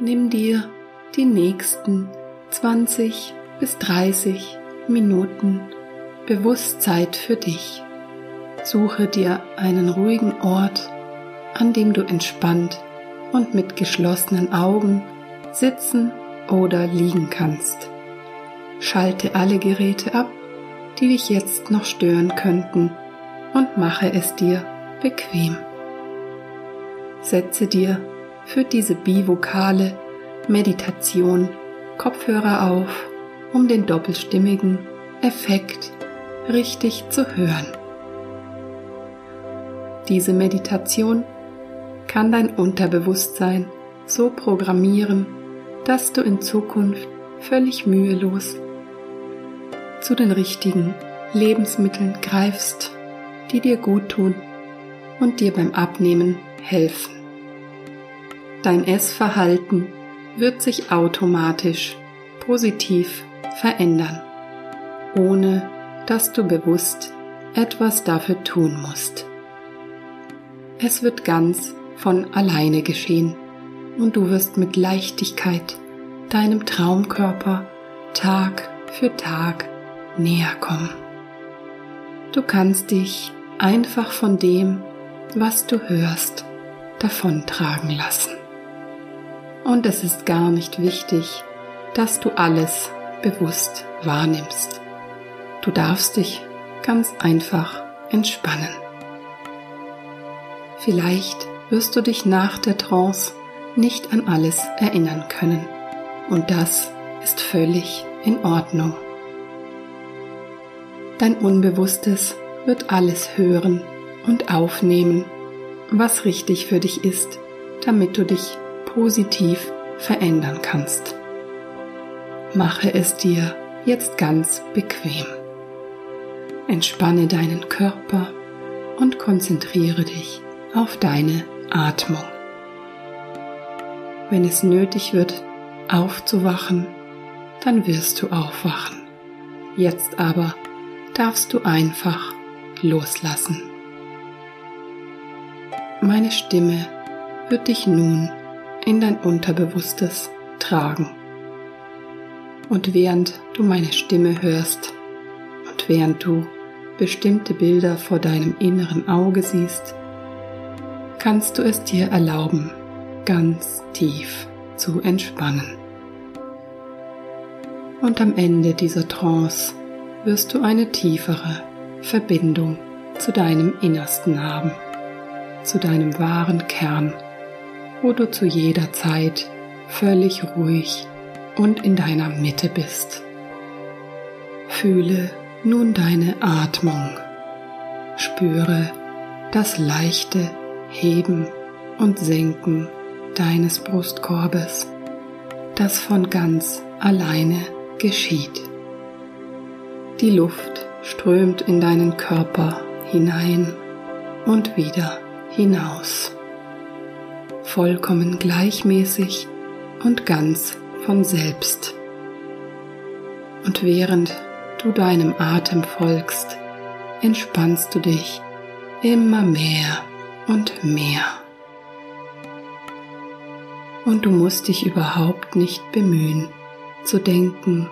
nimm dir die nächsten 20 bis 30 Minuten Bewusstsein für dich. Suche dir einen ruhigen Ort, an dem du entspannt und mit geschlossenen Augen sitzen oder liegen kannst. Schalte alle Geräte ab, die dich jetzt noch stören könnten und mache es dir bequem. Setze dir für diese bivokale Meditation Kopfhörer auf, um den doppelstimmigen Effekt richtig zu hören. Diese Meditation kann dein Unterbewusstsein so programmieren, dass du in Zukunft völlig mühelos zu den richtigen Lebensmitteln greifst, die dir gut tun und dir beim Abnehmen helfen. Dein Essverhalten wird sich automatisch positiv verändern, ohne dass du bewusst etwas dafür tun musst. Es wird ganz von alleine geschehen und du wirst mit Leichtigkeit deinem Traumkörper Tag für Tag näher kommen. Du kannst dich einfach von dem, was du hörst, davontragen lassen. Und es ist gar nicht wichtig, dass du alles bewusst wahrnimmst. Du darfst dich ganz einfach entspannen. Vielleicht wirst du dich nach der Trance nicht an alles erinnern können. Und das ist völlig in Ordnung. Dein Unbewusstes wird alles hören und aufnehmen, was richtig für dich ist, damit du dich positiv verändern kannst. Mache es dir jetzt ganz bequem. Entspanne deinen Körper und konzentriere dich auf deine Atmung. Wenn es nötig wird, aufzuwachen, dann wirst du aufwachen. Jetzt aber darfst du einfach loslassen. Meine Stimme wird dich nun in dein Unterbewusstes tragen. Und während du meine Stimme hörst und während du bestimmte Bilder vor deinem inneren Auge siehst, kannst du es dir erlauben, ganz tief zu entspannen. Und am Ende dieser Trance wirst du eine tiefere Verbindung zu deinem Innersten haben, zu deinem wahren Kern wo du zu jeder Zeit völlig ruhig und in deiner Mitte bist. Fühle nun deine Atmung. Spüre das leichte Heben und Senken deines Brustkorbes, das von ganz alleine geschieht. Die Luft strömt in deinen Körper hinein und wieder hinaus vollkommen gleichmäßig und ganz von selbst. Und während du deinem Atem folgst, entspannst du dich immer mehr und mehr. Und du musst dich überhaupt nicht bemühen, zu denken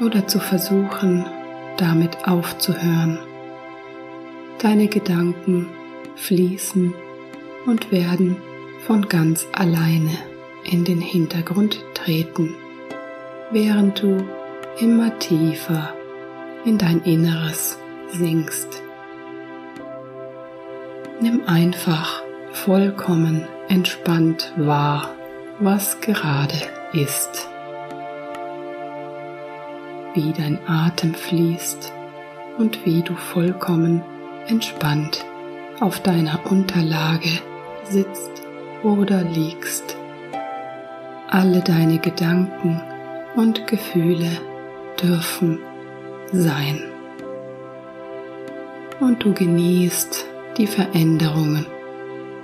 oder zu versuchen, damit aufzuhören. Deine Gedanken fließen und werden von ganz alleine in den Hintergrund treten, während du immer tiefer in dein Inneres sinkst. Nimm einfach vollkommen entspannt wahr, was gerade ist. Wie dein Atem fließt und wie du vollkommen entspannt auf deiner Unterlage sitzt oder liegst. Alle deine Gedanken und Gefühle dürfen sein. Und du genießt die Veränderungen,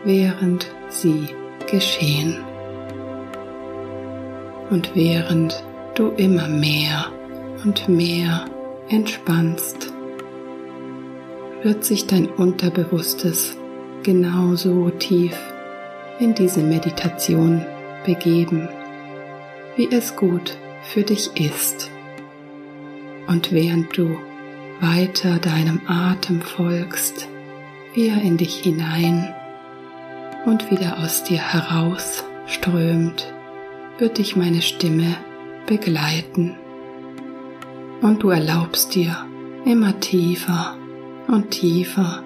während sie geschehen. Und während du immer mehr und mehr entspannst, wird sich dein Unterbewusstes genauso tief in diese Meditation begeben, wie es gut für dich ist. Und während du weiter deinem Atem folgst, wie er in dich hinein und wieder aus dir heraus strömt, wird dich meine Stimme begleiten. Und du erlaubst dir immer tiefer und tiefer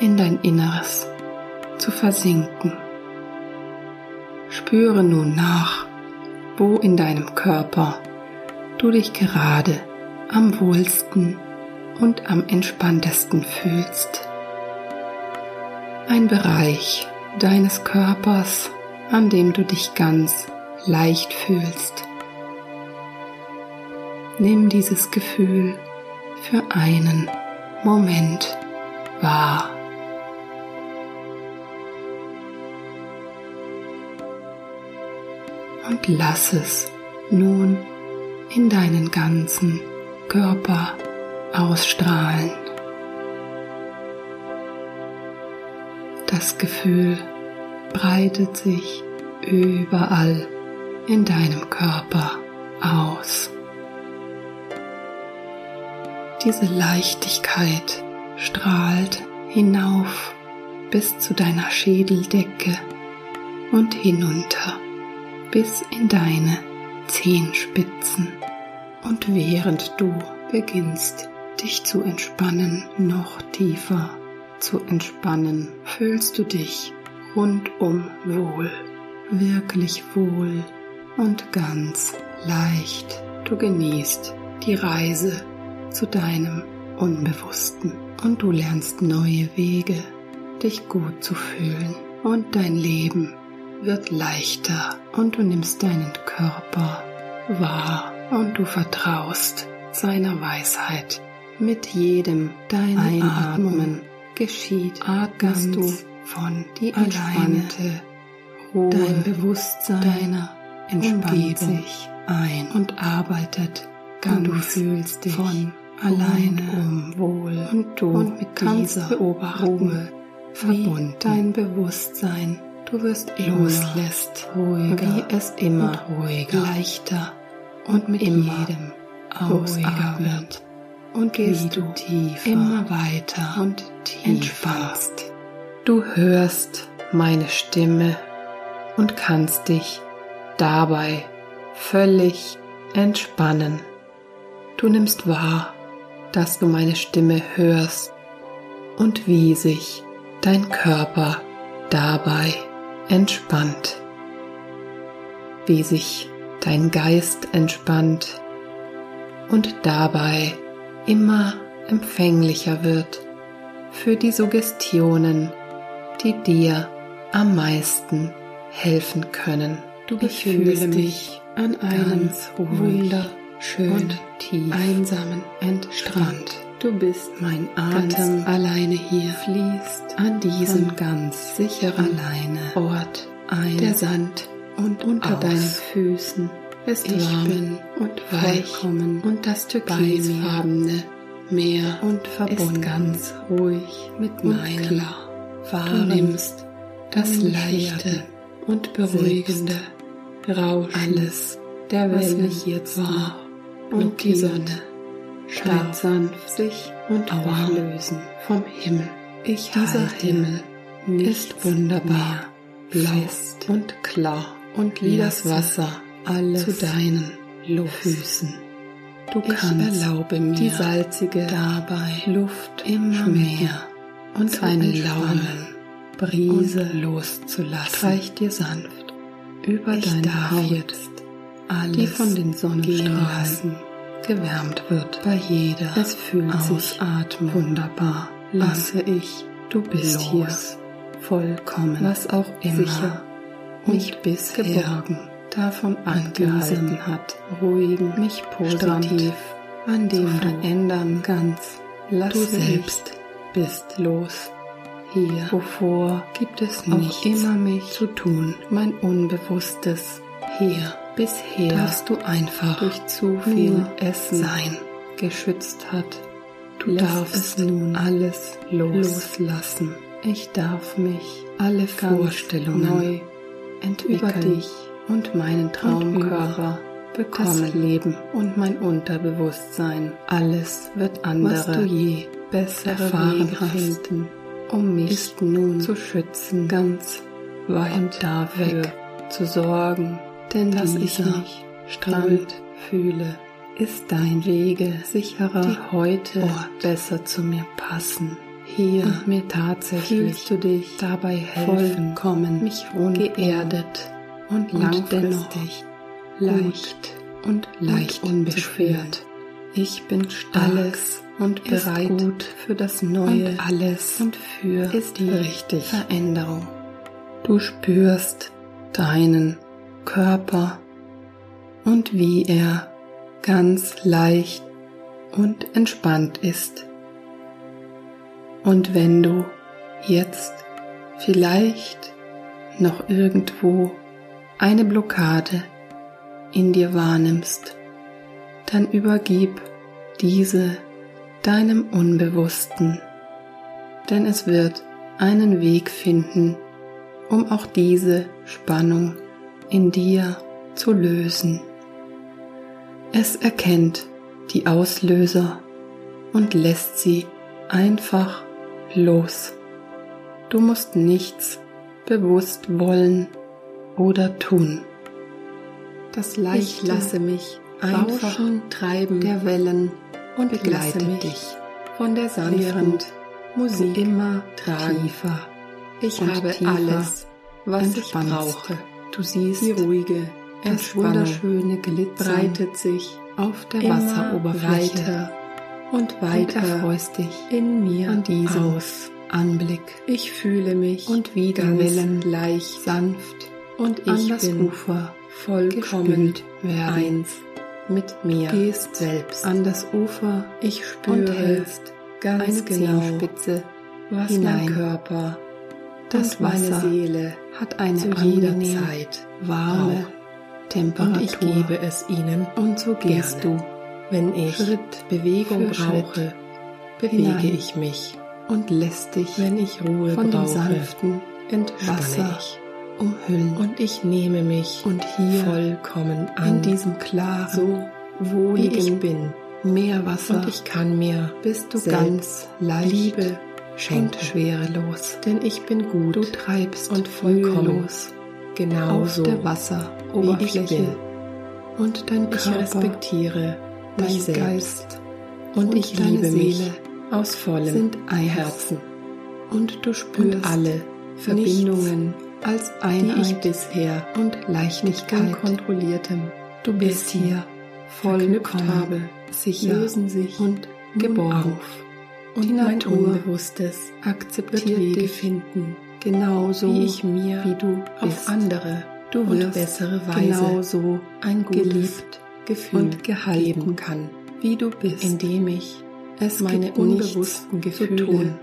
in dein Inneres zu versinken. Spüre nun nach, wo in deinem Körper du dich gerade am wohlsten und am entspanntesten fühlst. Ein Bereich deines Körpers, an dem du dich ganz leicht fühlst. Nimm dieses Gefühl für einen Moment wahr. Und lass es nun in deinen ganzen Körper ausstrahlen. Das Gefühl breitet sich überall in deinem Körper aus. Diese Leichtigkeit strahlt hinauf bis zu deiner Schädeldecke und hinunter bis in deine Zehenspitzen. Und während du beginnst, dich zu entspannen, noch tiefer zu entspannen, fühlst du dich rundum wohl, wirklich wohl und ganz leicht. Du genießt die Reise zu deinem Unbewussten und du lernst neue Wege, dich gut zu fühlen und dein Leben wird leichter und du nimmst deinen Körper wahr und du vertraust seiner Weisheit. Mit jedem dein Einatmen geschieht atmest du von die entspannte Ruhe dein Bewusstsein deiner entspannt sich ein und arbeitet ganz und du fühlst dich von alleine. um wohl. Und du und mit dieser Ruhe verbunden. dein Bewusstsein du wirst loslässt ruhiger wie es immer ruhiger leichter und mit jedem ruhiger wird und gehst du tiefer immer weiter und tiefer entspannst. Du hörst meine Stimme und kannst dich dabei völlig entspannen. Du nimmst wahr, dass du meine Stimme hörst und wie sich dein Körper dabei entspannt, wie sich dein Geist entspannt und dabei immer empfänglicher wird für die Suggestionen, die dir am meisten helfen können. Du ich fühle mich an einem wunderschönen, tief einsamen Strand. Du bist mein Atem alleine hier fließt an diesem ganz sicheren alleine Ort ein. Der Sand und unter aus. deinen Füßen ist ich warm und weich und das türkisfarbene Meer und verbunden ganz ruhig mit meinem klar. Wahrnimmst das leichte und beruhigende Rauschen alles, der Welt mich jetzt war und die Sonne scheint sanft sich und auflösen vom Himmel. Ich Dieser Himmel ist wunderbar, blau und klar und wie das Wasser alles zu deinen Füßen. Du ich kannst erlaube mir die salzige dabei Luft immer mehr und eine laune Brise loszulassen. Streich dir sanft über ich deine Haut die von den Sonnenstrahlen gewärmt wird bei jeder. Es fühlt sich atmen wunderbar. Lasse ich, du bist los. hier vollkommen, was auch immer sicher mich bisher geborgen davon angehalten hat, ruhigen, mich positiv an dem verändern ganz. Lass du selbst bist los. Hier, wovor gibt es nicht immer mich zu tun, mein Unbewusstes hier. Bisher darfst du einfach durch zu viel Essen sein geschützt hat. Du Lass darfst nun alles los. loslassen. Ich darf mich alle Vorstellungen neu entwickeln, über dich und meinen Traumkörper bekommen. Das Leben und mein Unterbewusstsein. Alles wird andere, was du je besser erfahren Wege finden, um mich nun zu schützen, ganz weit und dafür weg zu sorgen, denn dass ich mich Strand fühle, ist dein Wege sicherer, die heute Ort besser zu mir passen. Hier und mir tatsächlich du dich dabei helfen, vollkommen mich geerdet und, und langfristig leicht und leicht und unbeschwert. Ich bin stark alles und bereit gut für das Neue und alles und für ist die richtig Veränderung. Du spürst deinen Körper und wie er ganz leicht und entspannt ist. Und wenn du jetzt vielleicht noch irgendwo eine Blockade in dir wahrnimmst, dann übergib diese deinem Unbewussten, denn es wird einen Weg finden, um auch diese Spannung in dir zu lösen. Es erkennt die Auslöser und lässt sie einfach los. Du musst nichts bewusst wollen oder tun. Das Leicht ich lasse mich einfach treiben der Wellen und begleite dich von der sanften Musik immer tiefer. Ich habe alles, was ich brauche. Du siehst die ruhige, wunderschöne Glitzer breitet sich auf der Wasseroberfläche weiter und weiter und erfreust dich in mir an diesem aus. Anblick. Ich fühle mich und wie die Wellen leicht sanft und ich an das bin Ufer vollkommen werden. eins mit mir. Gehst selbst an das Ufer. Ich spüre und hältst ganz eine genau Zehenspitze, was hinein. mein Körper, das Wasser Seele hat eine zu jeder Zeit warme Temperatur. Und ich gebe es ihnen. Und so gehst gerne. du, wenn ich Schritt Bewegung brauche, bewege ich mich und lässt dich, wenn ich Ruhe von brauche, sanften Wasser ich umhüllen. Und ich nehme mich und hier vollkommen an, in diesem klaren, so wohligen bin, Meerwasser. Und ich kann mir, bist du ganz leicht Liebe schenken. und schwerelos, denn ich bin gut. Du treibst und vollkommen los, genau auf der Wasseroberfläche. Und dein Körper, ich respektiere dein Geist und, und ich liebe mich aus vollem sind ein Herzen. Und du spürst und alle Verbindungen als Einheit, die ich bisher und Leichtigkeit kontrolliertem. Du bist hier vollkommen habe, sicher lösen sich und geborgen auf. Und die Natur Unbewusstes akzeptiert Wege finden, genauso wie ich mir, wie du auf andere, du wirst bessere Weise genauso ein geliebt Gefühl und gehalten kann, wie du bist, indem ich es meine unbewussten Gefühle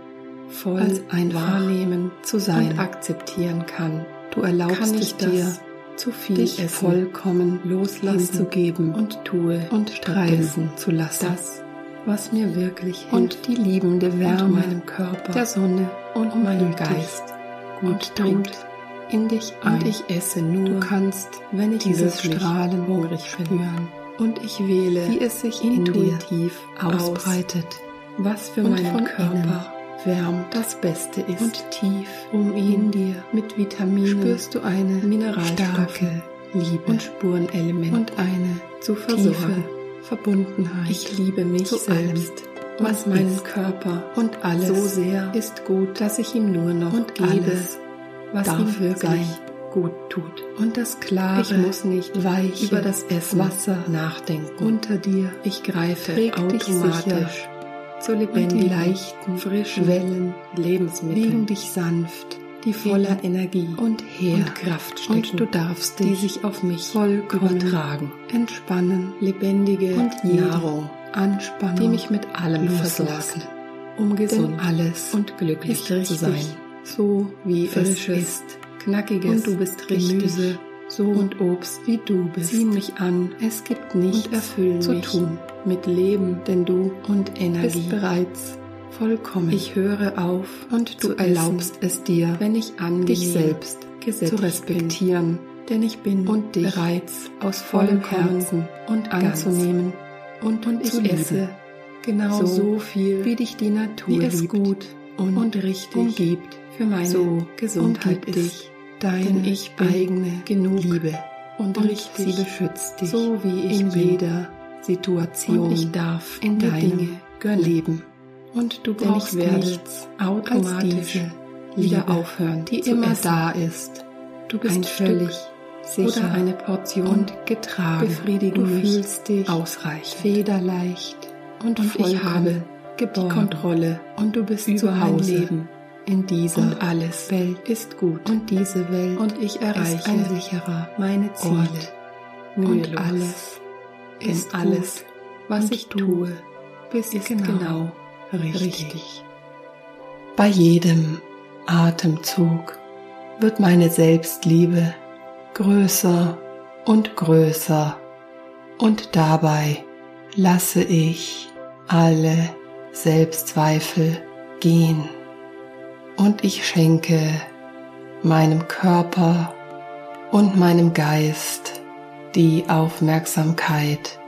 voll als ein Wahrnehmen zu sein und akzeptieren kann. Du erlaubst es dir, zu viel dich essen, vollkommen loslassen zu geben und tue und streifen zu lassen. Das, was mir wirklich hilft und die liebende Wärme meinem Körper, der Sonne und meinem Geist gut tut in dich ein. Und ich esse nur, du kannst, wenn ich dieses Strahlen hungrig spüren. Und ich wähle, wie es sich intuitiv ausbreitet, was für meinen Körper wärmt das Beste ist. Und tief um ihn dir mit Vitaminen spürst du eine mineralstarke Liebe und Spurenelement und eine zu versorgen Verbundenheit. Ich liebe mich zu selbst. Was meinen Körper und alles so sehr ist gut, dass ich ihm nur noch und gebe, alles, was ihm wirklich gut tut. Und das Klare, ich muss nicht weich über das Essen, Wasser nachdenken. Unter dir, ich greife automatisch so lebendig, die leichten, frischen Wellen, Lebensmittel wiegen dich sanft, die voller Energie und her und Kraft stecken. Und du darfst dich, die sich auf mich vollkommen übertragen, entspannen, lebendige und Nahrung, Anspannung, die mich mit allem versorgt, um gesund Denn alles und glücklich zu sein, so wie es ist, knackiges und du bist Gemüse, so und Obst wie du bist, ziehen mich an. Es gibt nichts erfüllen zu tun mit Leben, denn du und Energie bist bereits vollkommen. Ich höre auf und du erlaubst es dir, wenn ich an dich selbst zu respektieren bin. denn ich bin und dich bereits aus vollem Herzen und anzunehmen und, und ich esse genau so viel, wie dich die Natur wie es liebt gut und, und richtig umgibt für meine so Gesundheit ist. dich Deine ich eigene genug Liebe und und richtig sie beschützt dich so wie ich in jeder Situation und ich darf in dir deinem Dinge Leben. Und du brauchst nichts automatisch wieder aufhören die immer da ist, Du bist ein völlig Stück sicher oder eine Portion und getragen. befriedigen Du fühlst dich ausreichend. federleicht und, Und ich habe die geborgen. Kontrolle und du bist über zu mein Hause. Leben in dieser und alles Welt ist gut und diese Welt und ich erreiche ist ein sicherer meine Ziele Ort. und alles ist alles, was ich tue, bist ist genau, genau. Richtig. Bei jedem Atemzug wird meine Selbstliebe größer und größer und dabei lasse ich alle Selbstzweifel gehen und ich schenke meinem Körper und meinem Geist die Aufmerksamkeit,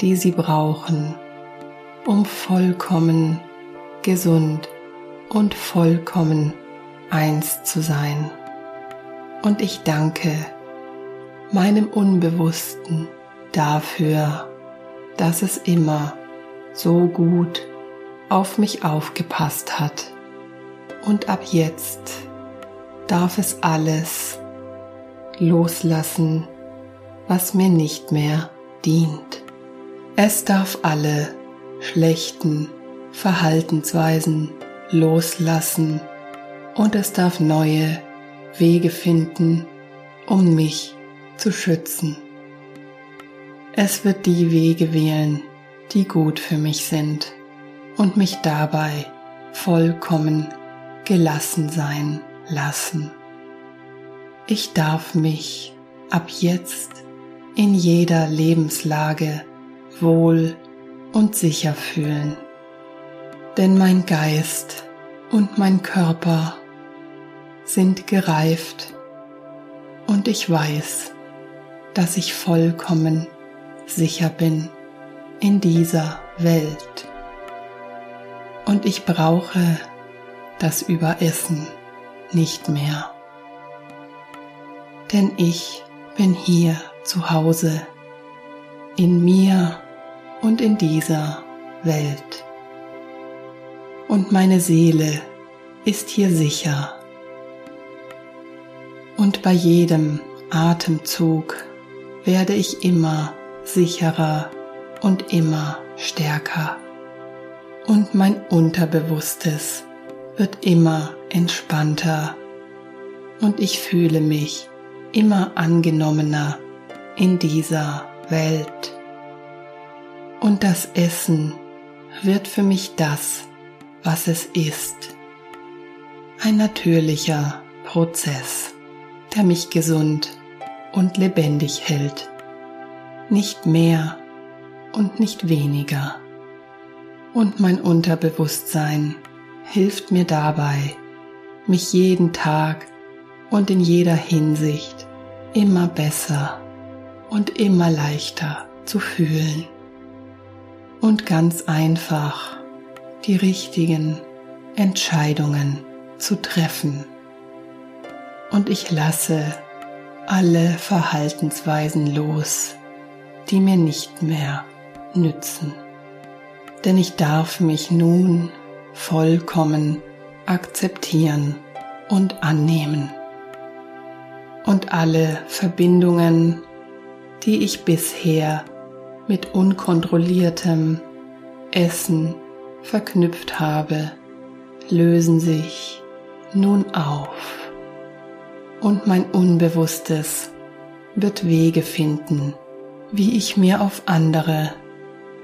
die sie brauchen, um vollkommen gesund und vollkommen eins zu sein. Und ich danke meinem Unbewussten dafür, dass es immer so gut auf mich aufgepasst hat. Und ab jetzt darf es alles loslassen, was mir nicht mehr dient. Es darf alle schlechten Verhaltensweisen loslassen und es darf neue Wege finden, um mich zu schützen. Es wird die Wege wählen, die gut für mich sind und mich dabei vollkommen gelassen sein lassen. Ich darf mich ab jetzt in jeder Lebenslage wohl und sicher fühlen, denn mein Geist und mein Körper sind gereift und ich weiß, dass ich vollkommen sicher bin in dieser Welt. Und ich brauche das Überessen nicht mehr. Denn ich bin hier zu Hause, in mir und in dieser Welt. Und meine Seele ist hier sicher. Und bei jedem Atemzug werde ich immer sicherer und immer stärker. Und mein Unterbewusstes wird immer entspannter und ich fühle mich immer angenommener in dieser Welt. Und das Essen wird für mich das, was es ist. Ein natürlicher Prozess, der mich gesund und lebendig hält. Nicht mehr und nicht weniger. Und mein Unterbewusstsein hilft mir dabei, mich jeden Tag und in jeder Hinsicht immer besser und immer leichter zu fühlen und ganz einfach die richtigen Entscheidungen zu treffen. Und ich lasse alle Verhaltensweisen los, die mir nicht mehr nützen. Denn ich darf mich nun vollkommen akzeptieren und annehmen. Und alle Verbindungen, die ich bisher mit unkontrolliertem Essen verknüpft habe, lösen sich nun auf. Und mein Unbewusstes wird Wege finden, wie ich mir auf andere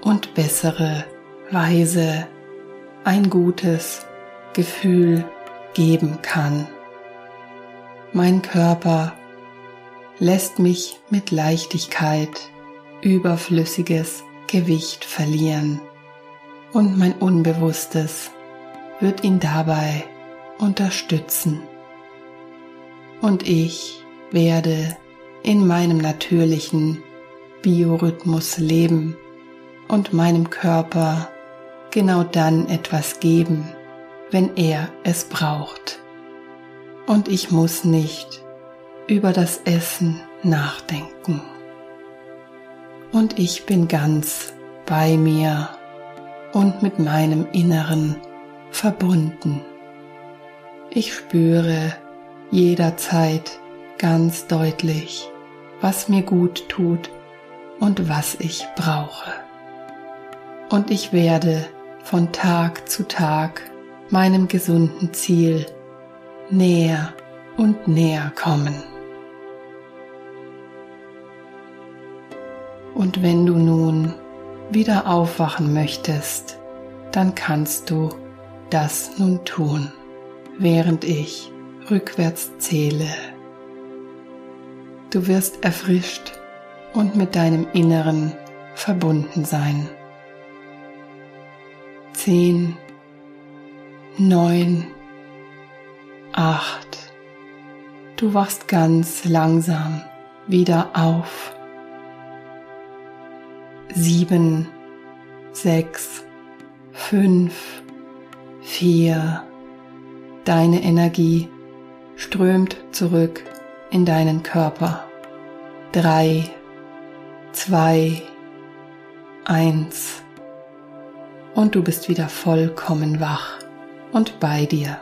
und bessere Weise ein gutes Gefühl geben kann. Mein Körper lässt mich mit Leichtigkeit überflüssiges Gewicht verlieren und mein Unbewusstes wird ihn dabei unterstützen. Und ich werde in meinem natürlichen Biorhythmus leben und meinem Körper genau dann etwas geben, wenn er es braucht. Und ich muss nicht über das Essen nachdenken. Und ich bin ganz bei mir und mit meinem Inneren verbunden. Ich spüre jederzeit ganz deutlich, was mir gut tut und was ich brauche. Und ich werde von Tag zu Tag meinem gesunden Ziel näher und näher kommen. Und wenn du nun wieder aufwachen möchtest, dann kannst du das nun tun, während ich rückwärts zähle. Du wirst erfrischt und mit deinem Inneren verbunden sein. Zehn, neun, acht. Du wachst ganz langsam wieder auf. Sieben, sechs, fünf, vier. Deine Energie strömt zurück in deinen Körper. Drei, zwei, eins. Und du bist wieder vollkommen wach und bei dir.